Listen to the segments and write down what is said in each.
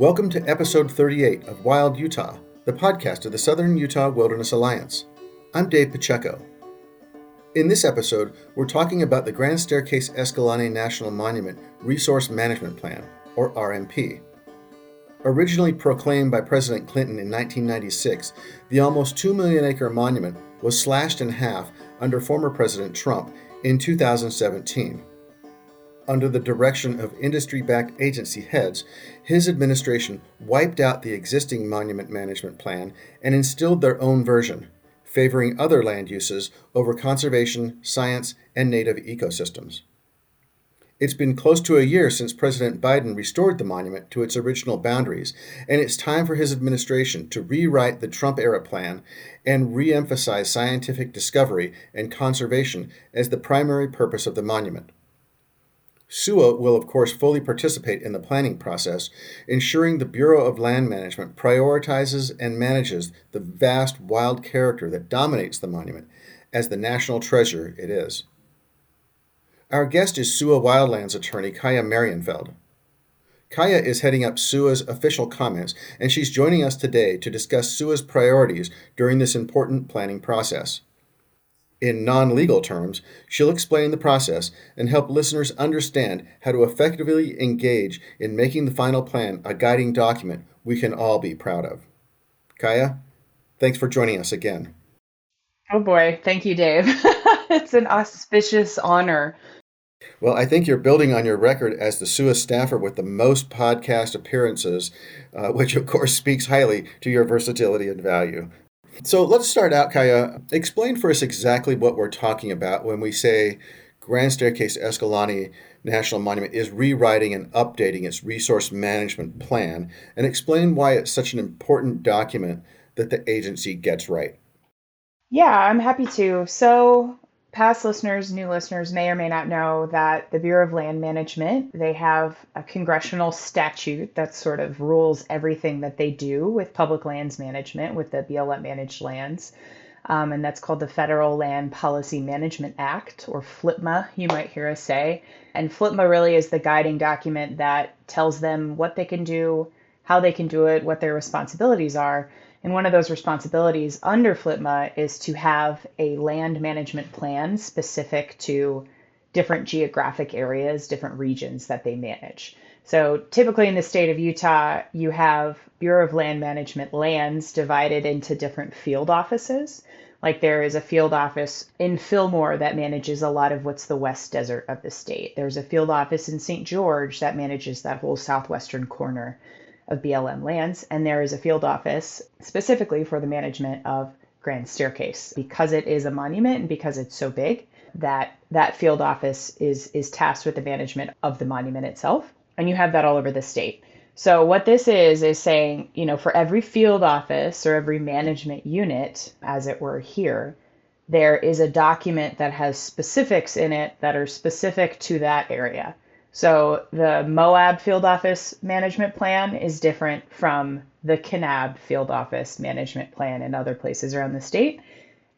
Welcome to episode 38 of Wild Utah, the podcast of the Southern Utah Wilderness Alliance. I'm Dave Pacheco. In this episode, we're talking about the Grand Staircase Escalante National Monument Resource Management Plan, or RMP. Originally proclaimed by President Clinton in 1996, the almost 2 million acre monument was slashed in half under former President Trump in 2017 under the direction of industry backed agency heads, his administration wiped out the existing monument management plan and instilled their own version, favoring other land uses over conservation, science, and native ecosystems. It's been close to a year since President Biden restored the monument to its original boundaries, and it's time for his administration to rewrite the Trump era plan and re emphasize scientific discovery and conservation as the primary purpose of the monument. SUWA will, of course, fully participate in the planning process, ensuring the Bureau of Land Management prioritizes and manages the vast wild character that dominates the monument as the national treasure it is. Our guest is SUWA Wildlands attorney Kaya Marienfeld. Kaya is heading up SUWA's official comments, and she's joining us today to discuss SUWA's priorities during this important planning process. In non legal terms, she'll explain the process and help listeners understand how to effectively engage in making the final plan a guiding document we can all be proud of. Kaya, thanks for joining us again. Oh boy, thank you, Dave. it's an auspicious honor. Well, I think you're building on your record as the SUWA staffer with the most podcast appearances, uh, which of course speaks highly to your versatility and value. So let's start out, Kaya. Explain for us exactly what we're talking about when we say Grand Staircase Escalante National Monument is rewriting and updating its resource management plan, and explain why it's such an important document that the agency gets right. Yeah, I'm happy to. So, past listeners, new listeners may or may not know that the Bureau of Land Management, they have a congressional statute that sort of rules everything that they do with public lands management, with the BLM managed lands. Um, and that's called the Federal Land Policy Management Act, or FLPMA, you might hear us say. And FLPMA really is the guiding document that tells them what they can do, how they can do it, what their responsibilities are. And one of those responsibilities under FLPMA is to have a land management plan specific to different geographic areas, different regions that they manage. So typically in the state of Utah, you have Bureau of Land Management lands divided into different field offices. Like there is a field office in Fillmore that manages a lot of what's the west desert of the state. There's a field office in St. George that manages that whole southwestern corner of BLM lands, and there is a field office specifically for the management of Grand Staircase. Because it is a monument and because it's so big, that that field office is is tasked with the management of the monument itself, and you have that all over the state. So what this is is saying, you know, for every field office or every management unit, as it were here, there is a document that has specifics in it that are specific to that area. So the Moab field office management plan is different from the Kanab field office management plan in other places around the state.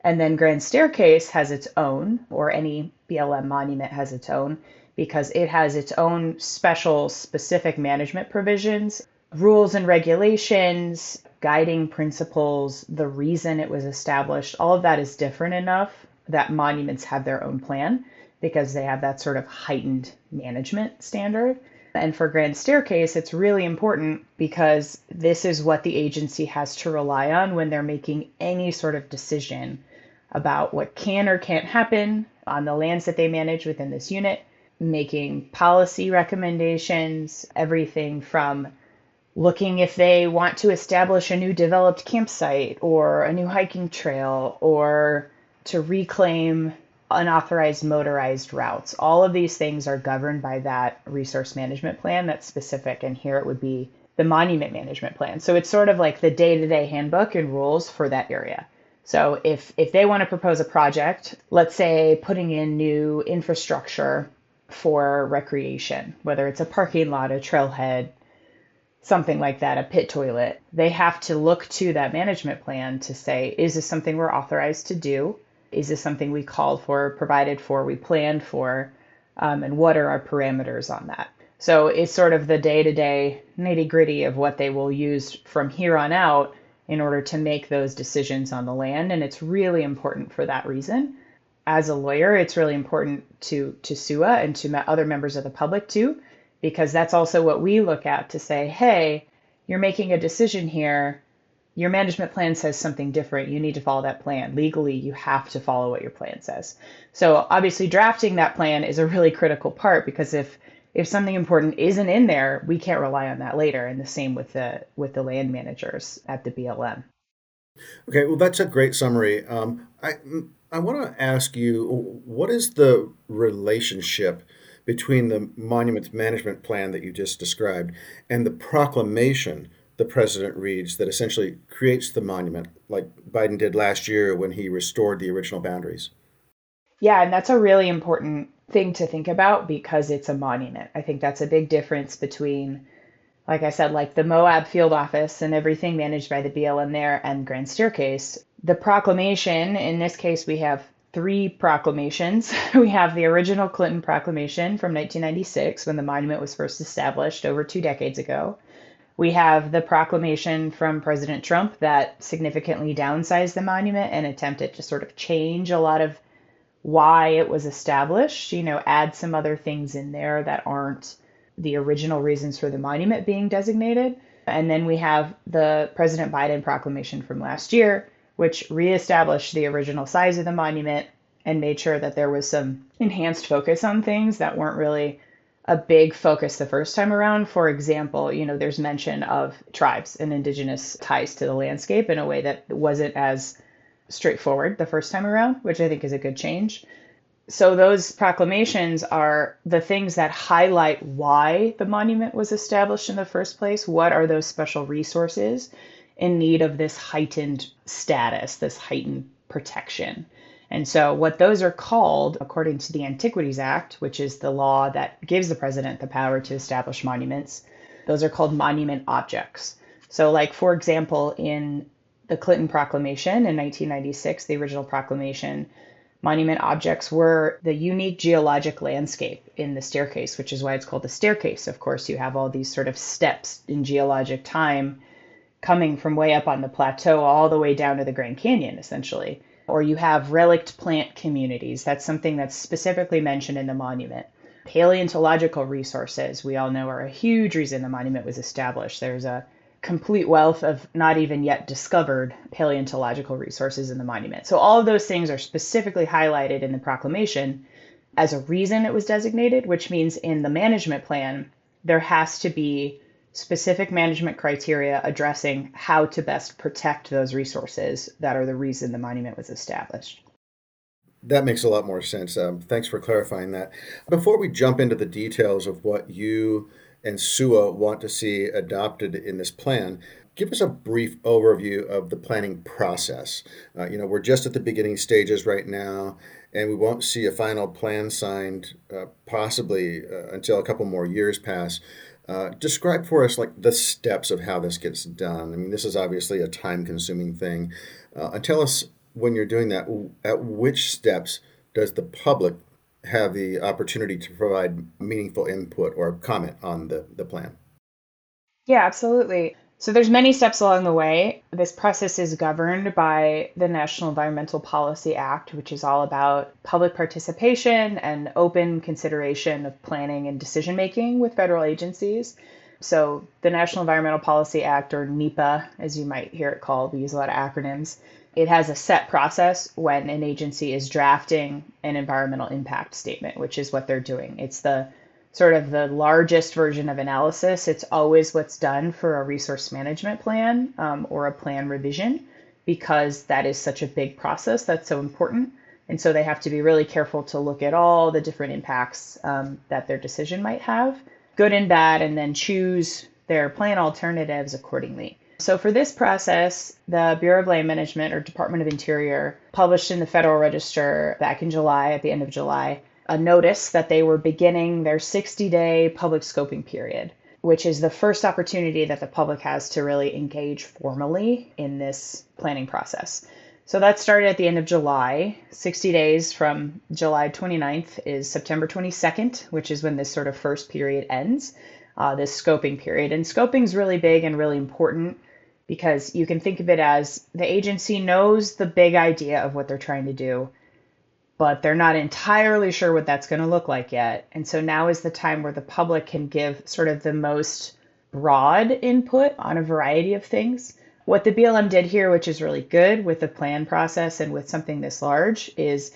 And then Grand Staircase has its own, or any BLM monument has its own, because it has its own special, specific management provisions, rules and regulations, guiding principles, the reason it was established. All of that is different enough that monuments have their own plan because they have that sort of heightened management standard. And for Grand Staircase, it's really important because this is what the agency has to rely on when they're making any sort of decision about what can or can't happen on the lands that they manage within this unit, making policy recommendations, everything from looking if they want to establish a new developed campsite or a new hiking trail or to reclaim unauthorized motorized routes. All of these things are governed by that resource management plan that's specific. And here it would be the monument management plan. So it's sort of like the day to day handbook and rules for that area. So if, if they want to propose a project, let's say putting in new infrastructure for recreation, whether it's a parking lot, a trailhead, something like that, a pit toilet, they have to look to that management plan to say, is this something we're authorized to do? Is this something we called for, provided for, we planned for? Um, and what are our parameters on that? So it's sort of the day to day nitty gritty of what they will use from here on out in order to make those decisions on the land. And it's really important for that reason. As a lawyer, it's really important to, to SUWA and to other members of the public too, because that's also what we look at to say, hey, you're making a decision here. Your management plan says something different. You need to follow that plan. Legally, you have to follow what your plan says. So, obviously, drafting that plan is a really critical part because if if something important isn't in there, we can't rely on that later. And the same with the with the land managers at the BLM. Okay, well, that's a great summary. Um, I I want to ask you, what is the relationship between the monuments management plan that you just described and the proclamation the president reads that essentially creates the monument, like Biden did last year when he restored the original boundaries? Yeah, and that's a really important thing to think about because it's a monument. I think that's a big difference between, like I said, like the Moab field office and everything managed by the BLM there and Grand Staircase. The proclamation, in this case, we have three proclamations. we have the original Clinton proclamation from 1996 when the monument was first established over two decades ago. We have the proclamation from President Trump that significantly downsized the monument and attempted to sort of change a lot of why it was established, you know, add some other things in there that aren't the original reasons for the monument being designated. And then we have the President Biden proclamation from last year, which reestablished the original size of the monument and made sure that there was some enhanced focus on things that weren't really a big focus the first time around. For example, you know, there's mention of tribes and indigenous ties to the landscape in a way that wasn't as straightforward the first time around, which I think is a good change. So, those proclamations are the things that highlight why the monument was established in the first place. What are those special resources in need of this heightened status, this heightened protection? And so, what those are called, according to the Antiquities Act, which is the law that gives the president the power to establish monuments, those are called monument objects. So, like, for example, in the Clinton Proclamation in 1996, the original proclamation, monument objects were the unique geologic landscape in the staircase, which is why it's called the staircase. Of course, you have all these sort of steps in geologic time coming from way up on the plateau all the way down to the Grand Canyon, essentially. Or you have relict plant communities. That's something that's specifically mentioned in the monument. Paleontological resources, we all know, are a huge reason the monument was established. There's a complete wealth of not even yet discovered paleontological resources in the monument. So all of those things are specifically highlighted in the proclamation as a reason it was designated, which means in the management plan, there has to be specific management criteria addressing how to best protect those resources that are the reason the monument was established. That makes a lot more sense. Um, thanks for clarifying that. Before we jump into the details of what you and SUWA want to see adopted in this plan. Give us a brief overview of the planning process. Uh, you know, we're just at the beginning stages right now, and we won't see a final plan signed uh, possibly uh, until a couple more years pass. Uh, describe for us like the steps of how this gets done. I mean, this is obviously a time-consuming thing. Uh, tell us when you're doing that, at which steps does the public have the opportunity to provide meaningful input or comment on the, the plan. Yeah, absolutely. So there's many steps along the way. This process is governed by the National Environmental Policy Act, which is all about public participation and open consideration of planning and decision making with federal agencies. So the National Environmental Policy Act, or NEPA, as you might hear it called, we use a lot of acronyms, it has a set process when an agency is drafting an environmental impact statement, which is what they're doing. It's the sort of the largest version of analysis. It's always what's done for a resource management plan um, or a plan revision because that is such a big process that's so important. And so they have to be really careful to look at all the different impacts um, that their decision might have, good and bad, and then choose their plan alternatives accordingly. So, for this process, the Bureau of Land Management or Department of Interior published in the Federal Register back in July, at the end of July, a notice that they were beginning their 60 day public scoping period, which is the first opportunity that the public has to really engage formally in this planning process. So that started at the end of July. 60 days from July 29th is September 22nd, which is when this sort of first period ends, uh, this scoping period. And scoping is really big and really important because you can think of it as the agency knows the big idea of what they're trying to do, but they're not entirely sure what that's going to look like yet. And so now is the time where the public can give sort of the most broad input on a variety of things. What the BLM did here, which is really good with the plan process and with something this large, is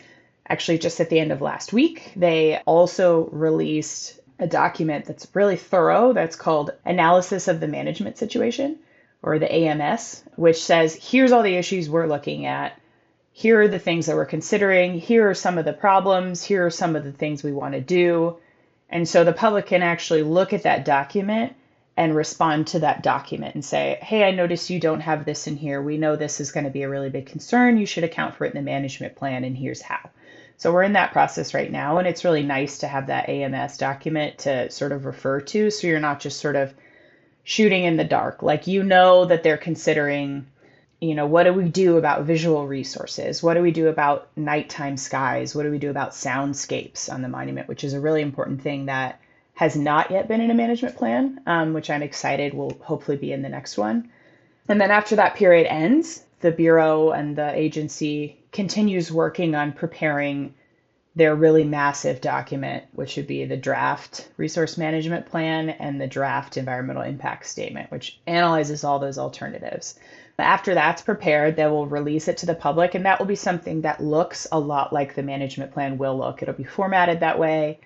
actually just at the end of last week, they also released a document that's really thorough that's called Analysis of the Management Situation or the AMS, which says here's all the issues we're looking at. Here are the things that we're considering. Here are some of the problems. Here are some of the things we want to do. And so the public can actually look at that document and respond to that document and say, hey, I notice you don't have this in here. We know this is going to be a really big concern. You should account for it in the management plan, and here's how. So we're in that process right now, and it's really nice to have that AMS document to sort of refer to so you're not just sort of shooting in the dark. Like you know that they're considering, you know, what do we do about visual resources? What do we do about nighttime skies? What do we do about soundscapes on the monument, which is a really important thing that has not yet been in a management plan, um, which I'm excited will hopefully be in the next one. And then after that period ends, the Bureau and the agency continues working on preparing their really massive document, which would be the draft resource management plan and the draft environmental impact statement, which analyzes all those alternatives. After that's prepared, they will release it to the public, and that will be something that looks a lot like the management plan will look. It'll be formatted that way.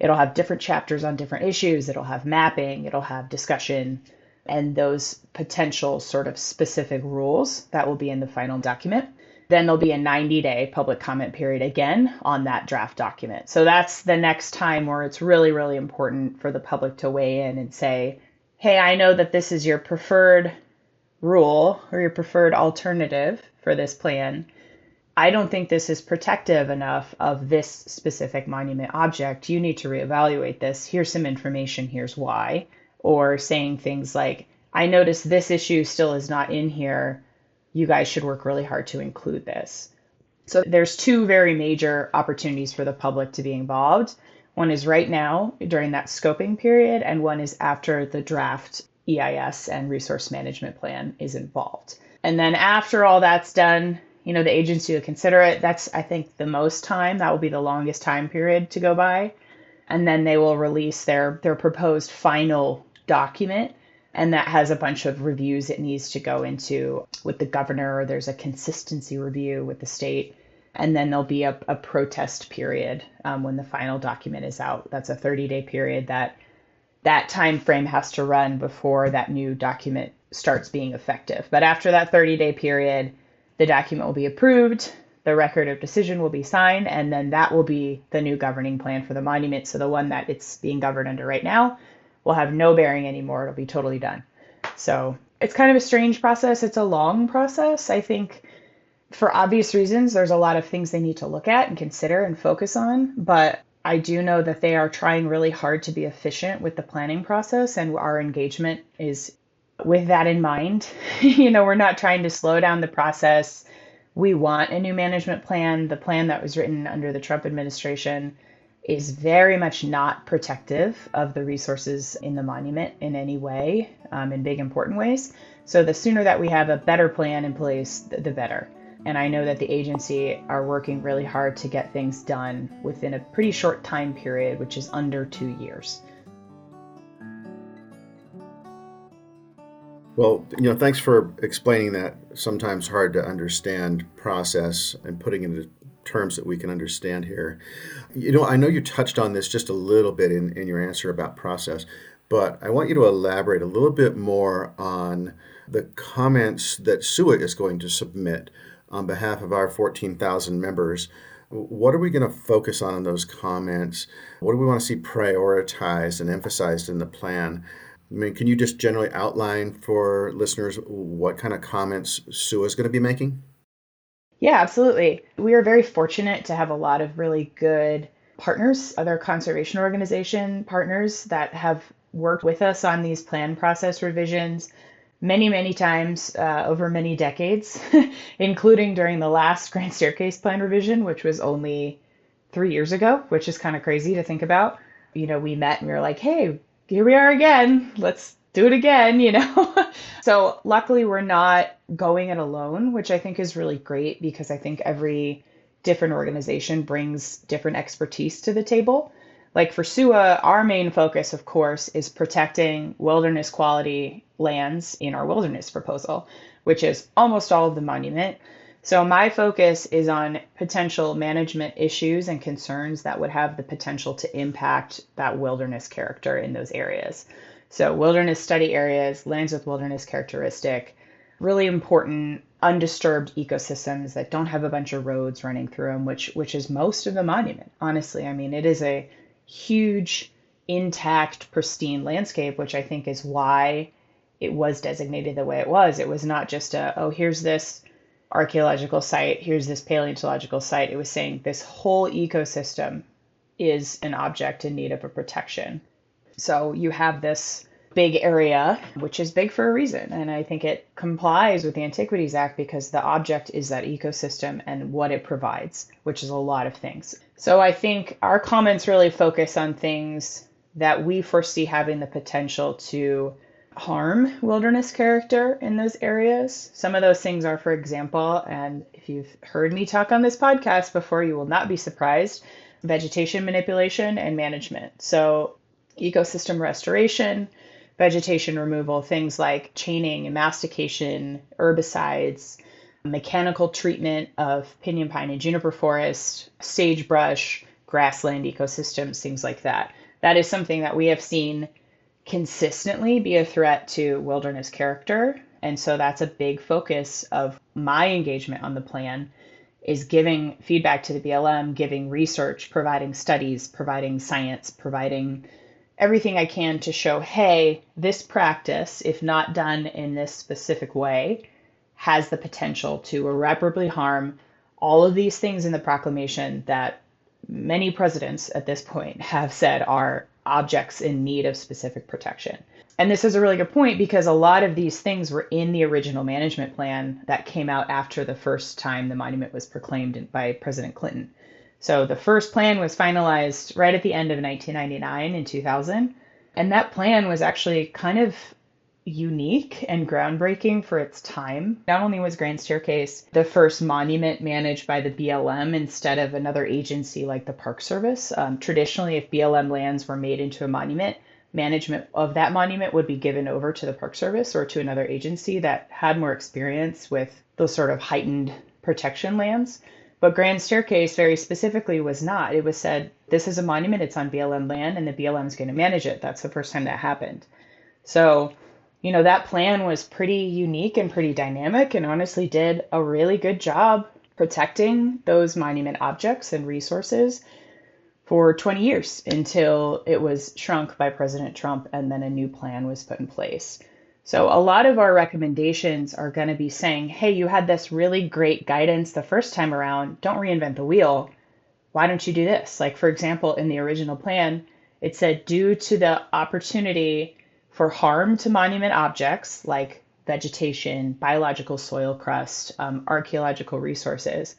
It'll have different chapters on different issues. It'll have mapping. It'll have discussion and those potential sort of specific rules that will be in the final document. Then there'll be a 90 day public comment period again on that draft document. So that's the next time where it's really, really important for the public to weigh in and say, hey, I know that this is your preferred rule or your preferred alternative for this plan. I don't think this is protective enough of this specific monument object. You need to reevaluate this. Here's some information. Here's why. Or saying things like, I notice this issue still is not in here you guys should work really hard to include this. So there's two very major opportunities for the public to be involved. One is right now during that scoping period, and one is after the draft EIS and resource management plan is involved. And then after all that's done, you know, the agency will consider it. That's, I think, the most time. That will be the longest time period to go by. And then they will release their, their proposed final document and that has a bunch of reviews it needs to go into with the governor. There's a consistency review with the state, and then there'll be a, a protest period um, when the final document is out. That's a 30 day period that that time frame has to run before that new document starts being effective. But after that 30 day period, the document will be approved, the record of decision will be signed, and then that will be the new governing plan for the monument. So the one that it's being governed under right now will have no bearing anymore. It'll be totally done. So it's kind of a strange process. It's a long process. I think for obvious reasons, there's a lot of things they need to look at and consider and focus on. But I do know that they are trying really hard to be efficient with the planning process, and our engagement is with that in mind. you know, we're not trying to slow down the process. We want a new management plan. The plan that was written under the Trump administration is very much not protective of the resources in the monument in any way, um, in big important ways. So the sooner that we have a better plan in place, the better. And I know that the agency are working really hard to get things done within a pretty short time period, which is under two years. Well, you know, thanks for explaining that sometimes hard to understand process and putting it terms that we can understand here. You know, I know you touched on this just a little bit in, in your answer about process, but I want you to elaborate a little bit more on the comments that SUWA is going to submit on behalf of our 14,000 members. What are we going to focus on in those comments? What do we want to see prioritized and emphasized in the plan? I mean, can you just generally outline for listeners what kind of comments SUWA is going to be making? Yeah, absolutely. We are very fortunate to have a lot of really good partners, other conservation organization partners that have worked with us on these plan process revisions. many, many times uh, over many decades, including during the last Grand Staircase Plan revision, which was only three years ago, which is kind of crazy to think about. You know, we met and we were like, hey, here we are again. Let's do it again, you know? so luckily, we're not going it alone, which I think is really great because I think every different organization brings different expertise to the table. Like for SUWA, our main focus, of course, is protecting wilderness quality lands in our wilderness proposal, which is almost all of the monument. So my focus is on potential management issues and concerns that would have the potential to impact that wilderness character in those areas. So wilderness study areas, lands with wilderness characteristic, really important undisturbed ecosystems that don't have a bunch of roads running through them, which which is most of the monument. Honestly, I mean, it is a huge, intact, pristine landscape, which I think is why it was designated the way it was. It was not just a, oh, here's this archaeological site, here's this paleontological site. It was saying this whole ecosystem is an object in need of a protection. So you have this big area, which is big for a reason. And I think it complies with the Antiquities Act because the object is that ecosystem and what it provides, which is a lot of things. So I think our comments really focus on things that we foresee having the potential to harm wilderness character in those areas. Some of those things are, for example, and if you've heard me talk on this podcast before, you will not be surprised vegetation manipulation and management. So, ecosystem restoration, vegetation removal, things like chaining and mastication, herbicides, mechanical treatment of pinyon pine and juniper forest, sagebrush, grassland ecosystems, things like that. That is something that we have seen consistently be a threat to wilderness character. And so that's a big focus of my engagement on the plan is giving feedback to the BLM, giving research, providing studies, providing science, providing everything I can to show, hey, this practice, if not done in this specific way, has the potential to irreparably harm all of these things in the proclamation that many presidents at this point have said are objects in need of specific protection. And this is a really good point because a lot of these things were in the original management plan that came out after the first time the monument was proclaimed by President Clinton. So the first plan was finalized right at the end of 1999 in 2000. And that plan was actually kind of unique and groundbreaking for its time. Not only was Grand Staircase the first monument managed by the BLM instead of another agency like the Park Service, um, traditionally, if BLM lands were made into a monument, management of that monument would be given over to the Park Service or to another agency that had more experience with those sort of heightened protection lands. But Grand Staircase very specifically was not. It was said, this is a monument, it's on BLM land, and the BLM is going to manage it. That's the first time that happened. So, you know, that plan was pretty unique and pretty dynamic and honestly did a really good job protecting those monument objects and resources for 20 years until it was shrunk by President Trump and then a new plan was put in place. So, a lot of our recommendations are going to be saying, hey, you had this really great guidance the first time around. Don't reinvent the wheel. Why don't you do this? Like, for example, in the original plan, it said, due to the opportunity for harm to monument objects like vegetation, biological soil crust, um, archaeological resources,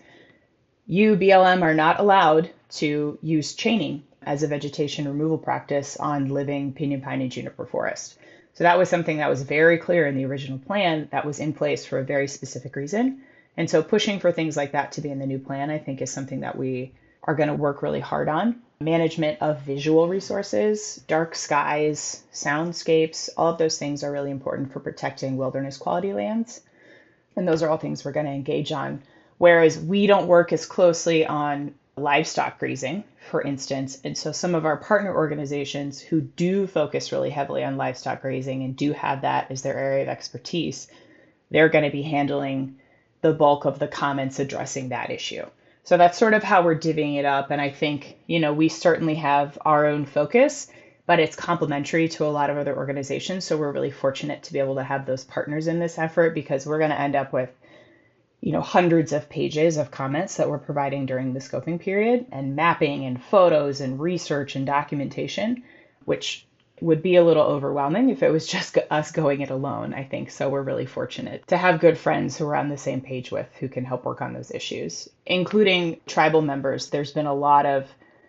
you, BLM, are not allowed to use chaining as a vegetation removal practice on living pinyon pine and juniper forest. So that was something that was very clear in the original plan that was in place for a very specific reason. And so pushing for things like that to be in the new plan, I think, is something that we are going to work really hard on. Management of visual resources, dark skies, soundscapes, all of those things are really important for protecting wilderness quality lands. And those are all things we're going to engage on. Whereas we don't work as closely on livestock grazing, for instance. And so some of our partner organizations who do focus really heavily on livestock grazing and do have that as their area of expertise, they're going to be handling the bulk of the comments addressing that issue. So that's sort of how we're divvying it up. And I think, you know, we certainly have our own focus, but it's complementary to a lot of other organizations. So we're really fortunate to be able to have those partners in this effort because we're going to end up with you know hundreds of pages of comments that we're providing during the scoping period and mapping and photos and research and documentation which would be a little overwhelming if it was just us going it alone, I think. So we're really fortunate to have good friends who are on the same page with who can help work on those issues, including tribal members. There's been a lot of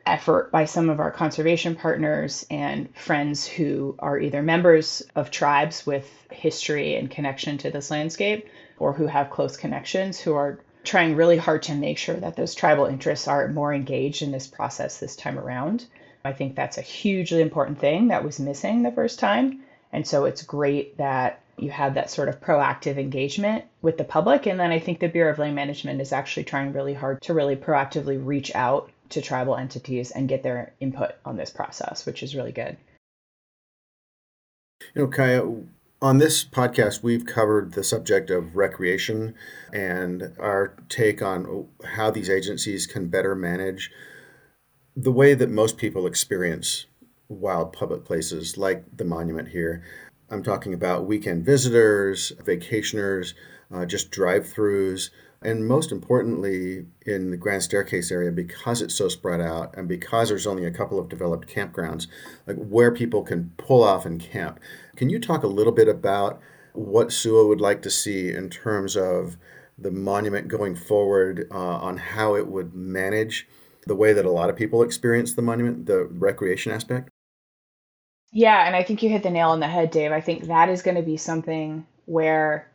effort by some of our conservation partners and friends who are either members of tribes with history and connection to this landscape or who have close connections who are trying really hard to make sure that those tribal interests are more engaged in this process this time around. I think that's a hugely important thing that was missing the first time. And so it's great that you have that sort of proactive engagement with the public. And then I think the Bureau of Land Management is actually trying really hard to really proactively reach out to tribal entities and get their input on this process, which is really good. You know, Kaya, on this podcast, we've covered the subject of recreation and our take on how these agencies can better manage the way that most people experience wild public places like the monument here. I'm talking about weekend visitors, vacationers, uh, just drive throughs, and most importantly, in the Grand Staircase area, because it's so spread out and because there's only a couple of developed campgrounds, like where people can pull off and camp. Can you talk a little bit about what SUWA would like to see in terms of the monument going forward uh, on how it would manage the way that a lot of people experience the monument, the recreation aspect? Yeah, and I think you hit the nail on the head, Dave. I think that is going to be something where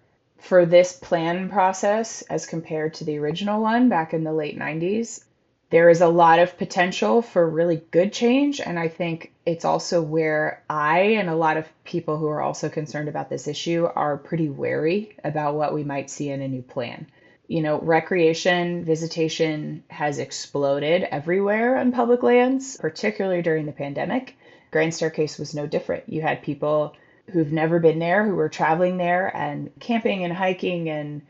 for this plan process as compared to the original one back in the late 90s, there is a lot of potential for really good change. And I think it's also where I and a lot of people who are also concerned about this issue are pretty wary about what we might see in a new plan. You know, recreation, visitation has exploded everywhere on public lands, particularly during the pandemic. Grand Staircase was no different. You had people who've never been there, who were traveling there and camping and hiking and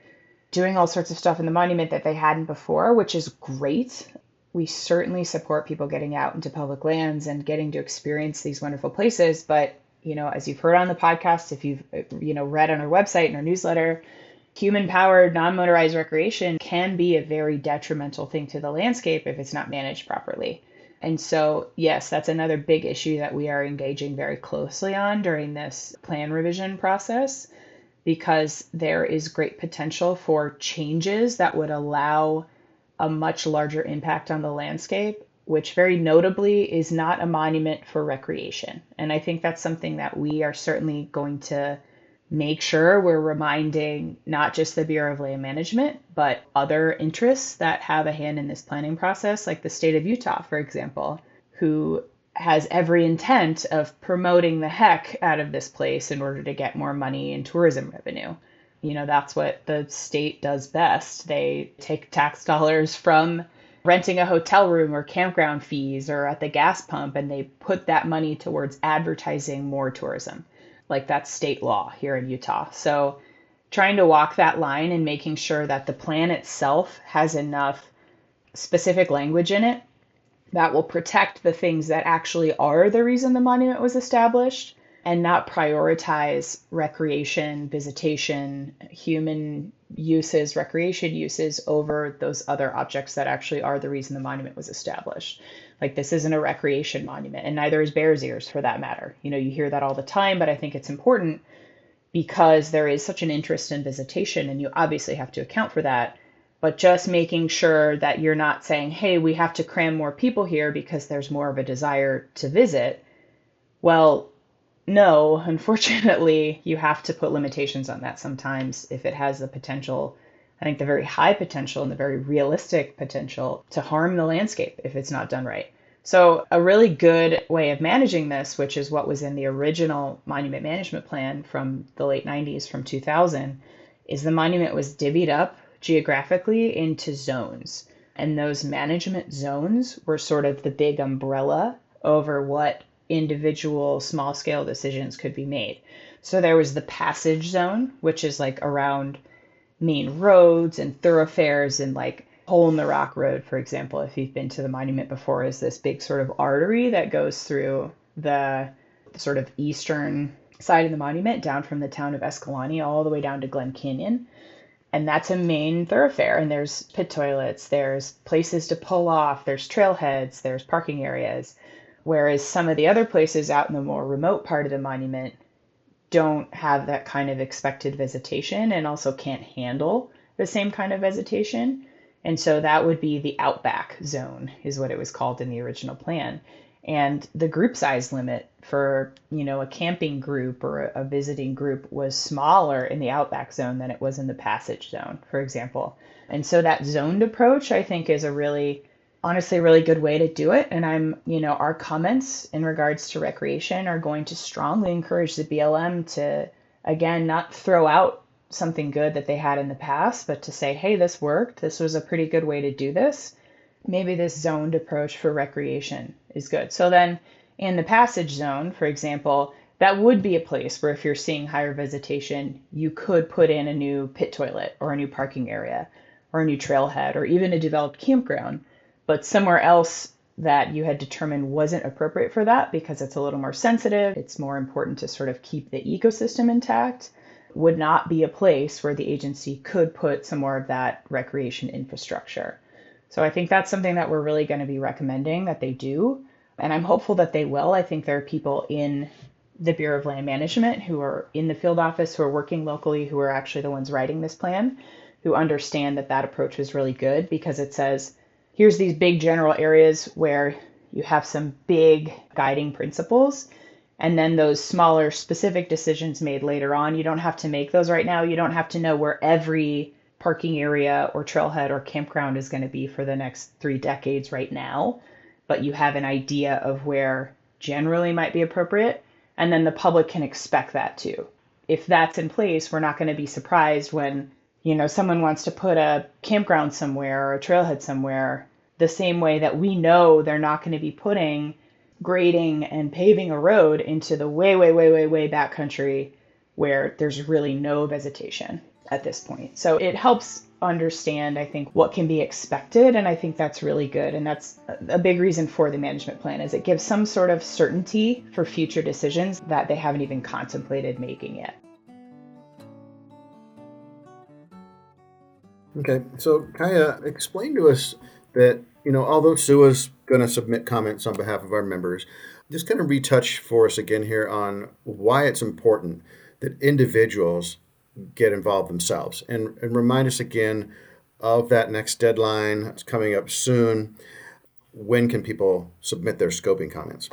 doing all sorts of stuff in the monument that they hadn't before, which is great. We certainly support people getting out into public lands and getting to experience these wonderful places. But, you know, as you've heard on the podcast, if you've, you know, read on our website and our newsletter, human powered, non motorized recreation can be a very detrimental thing to the landscape if it's not managed properly. And so, yes, that's another big issue that we are engaging very closely on during this plan revision process because there is great potential for changes that would allow a much larger impact on the landscape, which very notably is not a monument for recreation. And I think that's something that we are certainly going to make sure we're reminding not just the Bureau of Land Management, but other interests that have a hand in this planning process, like the state of Utah, for example, who has every intent of promoting the heck out of this place in order to get more money in tourism revenue. You know, that's what the state does best. They take tax dollars from renting a hotel room or campground fees or at the gas pump and they put that money towards advertising more tourism. Like that's state law here in Utah. So trying to walk that line and making sure that the plan itself has enough specific language in it that will protect the things that actually are the reason the monument was established and not prioritize recreation, visitation, human uses, recreation uses over those other objects that actually are the reason the monument was established. Like this isn't a recreation monument, and neither is Bears Ears for that matter. You know, you hear that all the time, but I think it's important because there is such an interest in visitation, and you obviously have to account for that. But just making sure that you're not saying, hey, we have to cram more people here because there's more of a desire to visit. Well, no, unfortunately, you have to put limitations on that sometimes if it has the potential I think the very high potential and the very realistic potential to harm the landscape if it's not done right. So, a really good way of managing this, which is what was in the original monument management plan from the late 90s, from 2000, is the monument was divvied up geographically into zones. And those management zones were sort of the big umbrella over what individual small scale decisions could be made. So, there was the passage zone, which is like around main roads and thoroughfares and like Hole in the Rock Road, for example, if you've been to the monument before, is this big sort of artery that goes through the, sort of eastern side of the monument down from the town of Escalante all the way down to Glen Canyon. And that's a main thoroughfare. And there's pit toilets, there's places to pull off, there's trailheads, there's parking areas. Whereas some of the other places out in the more remote part of the monument don't have that kind of expected visitation and also can't handle the same kind of visitation. And so that would be the outback zone, is what it was called in the original plan. And the group size limit for, you know, a camping group or a visiting group was smaller in the outback zone than it was in the passage zone, for example. And so that zoned approach, I think, is a really honestly really good way to do it. And I'm, you know, our comments in regards to recreation are going to strongly encourage the BLM to, again, not throw out something good that they had in the past, but to say, hey, this worked. This was a pretty good way to do this. Maybe this zoned approach for recreation is good. So then in the passage zone, for example, that would be a place where if you're seeing higher vegetation, you could put in a new pit toilet or a new parking area or a new trailhead or even a developed campground but somewhere else that you had determined wasn't appropriate for that because it's a little more sensitive, it's more important to sort of keep the ecosystem intact, would not be a place where the agency could put some more of that recreation infrastructure. So I think that's something that we're really going to be recommending that they do. And I'm hopeful that they will. I think there are people in the Bureau of Land Management who are in the field office, who are working locally, who are actually the ones writing this plan, who understand that that approach was really good because it says, here's these big general areas where you have some big guiding principles and then those smaller specific decisions made later on. You don't have to make those right now. You don't have to know where every parking area or trailhead or campground is going to be for the next three decades right now but you have an idea of where generally might be appropriate and then the public can expect that too. If that's in place we're not going to be surprised when you know, someone wants to put a campground somewhere or a trailhead somewhere, the same way that we know they're not going to be putting grading and paving a road into the way, way, way, way, way back country where there's really no vegetation at this point. So it helps understand, I think, what can be expected. And I think that's really good. And that's a big reason for the management plan is it gives some sort of certainty for future decisions that they haven't even contemplated making yet. Okay, so Kaya, explain to us that, you know, although SUWA's going to submit comments on behalf of our members, just kind of retouch for us again here on why it's important that individuals get involved themselves and, and remind us again of that next deadline. It's coming up soon. When can people submit their scoping comments?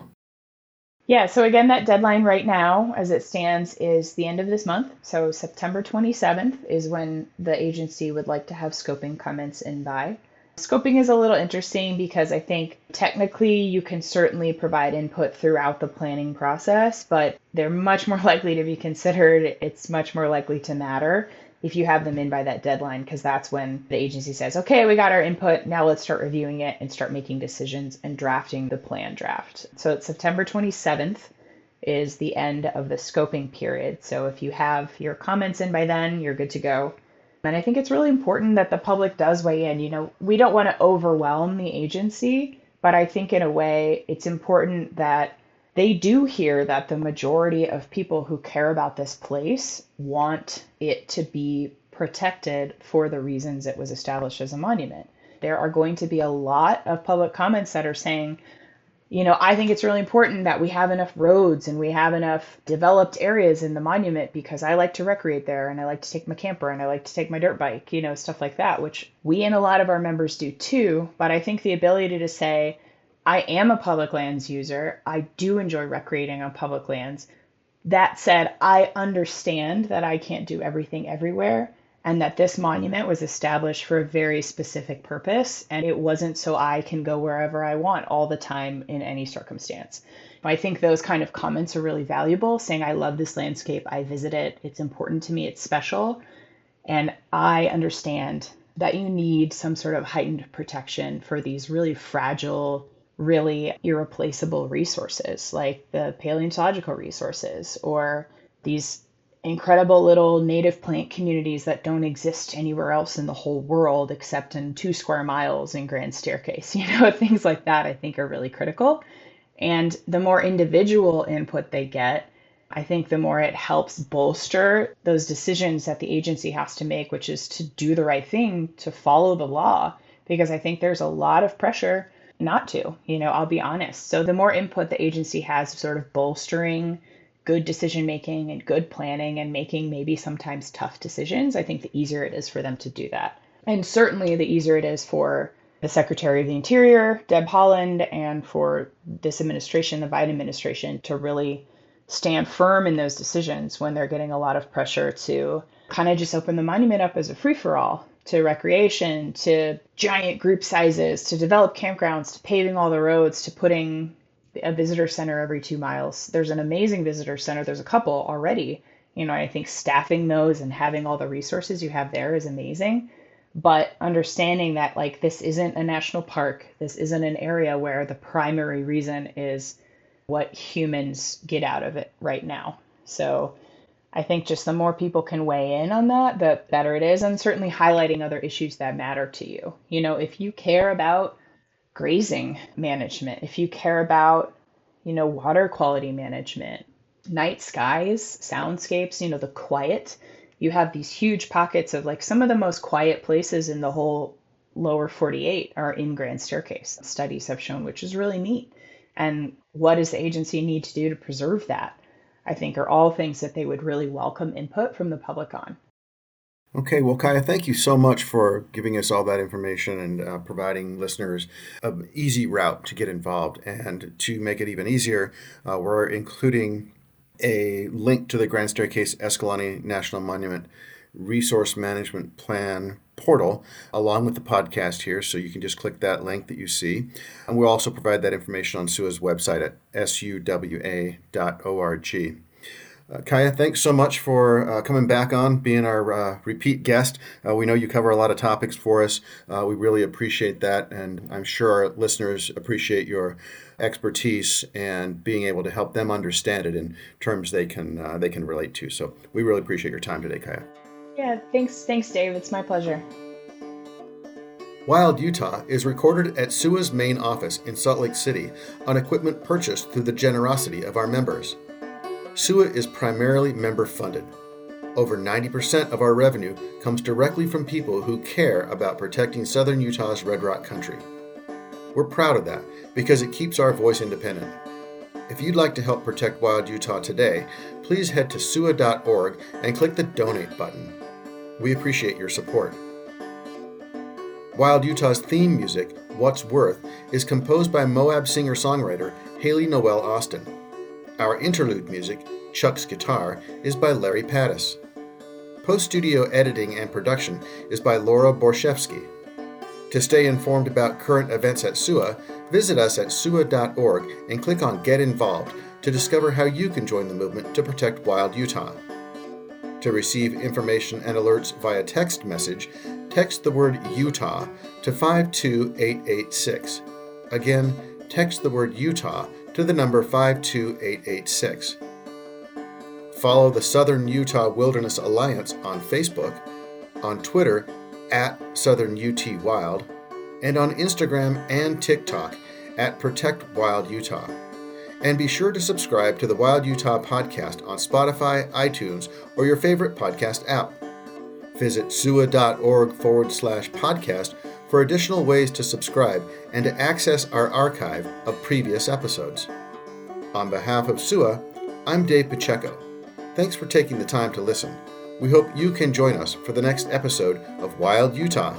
Yeah, so again, that deadline right now, as it stands, is the end of this month. So September 27th is when the agency would like to have scoping comments in by. Scoping is a little interesting because I think technically you can certainly provide input throughout the planning process, but they're much more likely to be considered. It's much more likely to matter if you have them in by that deadline, because that's when the agency says, okay, we got our input. Now let's start reviewing it and start making decisions and drafting the plan draft. So it's September 27th is the end of the scoping period. So if you have your comments in by then, you're good to go. And I think it's really important that the public does weigh in. You know, we don't want to overwhelm the agency, but I think in a way it's important that they do hear that the majority of people who care about this place want it to be protected for the reasons it was established as a monument. There are going to be a lot of public comments that are saying, you know, I think it's really important that we have enough roads and we have enough developed areas in the monument because I like to recreate there and I like to take my camper and I like to take my dirt bike, you know, stuff like that, which we and a lot of our members do too. But I think the ability to say, I am a public lands user. I do enjoy recreating on public lands. That said, I understand that I can't do everything everywhere and that this monument was established for a very specific purpose and it wasn't so I can go wherever I want all the time in any circumstance. I think those kind of comments are really valuable, saying, I love this landscape, I visit it, it's important to me, it's special. And I understand that you need some sort of heightened protection for these really fragile really irreplaceable resources like the paleontological resources or these incredible little native plant communities that don't exist anywhere else in the whole world except in two square miles in Grand Staircase. You know, things like that I think are really critical. And the more individual input they get, I think the more it helps bolster those decisions that the agency has to make, which is to do the right thing, to follow the law. Because I think there's a lot of pressure not to. You know, I'll be honest. So the more input the agency has sort of bolstering good decision making and good planning and making maybe sometimes tough decisions, I think the easier it is for them to do that. And certainly the easier it is for the Secretary of the Interior, Deb Haaland, and for this administration, the Biden administration, to really stand firm in those decisions when they're getting a lot of pressure to kind of just open the monument up as a free for all to recreation, to giant group sizes, to develop campgrounds, to paving all the roads, to putting a visitor center every two miles. There's an amazing visitor center. There's a couple already. You know, I think staffing those and having all the resources you have there is amazing. But understanding that, like, this isn't a national park, this isn't an area where the primary reason is what humans get out of it right now. So, I think just the more people can weigh in on that, the better it is. And certainly highlighting other issues that matter to you. You know, if you care about grazing management, if you care about, you know, water quality management, night skies, soundscapes, you know, the quiet, you have these huge pockets of like some of the most quiet places in the whole lower 48 are in Grand Staircase. Studies have shown, which is really neat. And what does the agency need to do to preserve that? I think are all things that they would really welcome input from the public on. Okay, well, Kya, thank you so much for giving us all that information and uh, providing listeners an easy route to get involved. And to make it even easier, uh, we're including a link to the Grand Staircase Escalante National Monument Resource Management Plan portal along with the podcast here. So you can just click that link that you see. And we'll also provide that information on SUWA's website at suwa.org. Uh, Kya, thanks so much for uh, coming back on, being our uh, repeat guest. Uh, we know you cover a lot of topics for us. Uh, we really appreciate that, and I'm sure our listeners appreciate your expertise and being able to help them understand it in terms they can uh, they can relate to. So we really appreciate your time today, Kya. Yeah, thanks, thanks, Dave. It's my pleasure. Wild Utah is recorded at SUWA's main office in Salt Lake City on equipment purchased through the generosity of our members. SUWA is primarily member funded. Over 90% of our revenue comes directly from people who care about protecting southern Utah's Red Rock country. We're proud of that because it keeps our voice independent. If you'd like to help protect Wild Utah today, please head to SUWA.org and click the donate button. We appreciate your support. Wild Utah's theme music, What's Worth, is composed by Moab singer songwriter Haley Noel Austin. Our interlude music, Chuck's Guitar, is by Larry Pattis. Post studio editing and production is by Laura Borshevsky. To stay informed about current events at SUWA, visit us at SUWA.org and click on Get Involved to discover how you can join the movement to protect wild Utah. To receive information and alerts via text message, text the word Utah to 52886. Again, text the word Utah to the number 52886. Follow the Southern Utah Wilderness Alliance on Facebook, on Twitter at Southern UT Wild, and on Instagram and TikTok at Protect Wild Utah. And be sure to subscribe to the Wild Utah podcast on Spotify, iTunes, or your favorite podcast app. Visit suwa.org forward slash podcast for additional ways to subscribe and to access our archive of previous episodes. On behalf of SUWA, I'm Dave Pacheco. Thanks for taking the time to listen. We hope you can join us for the next episode of Wild Utah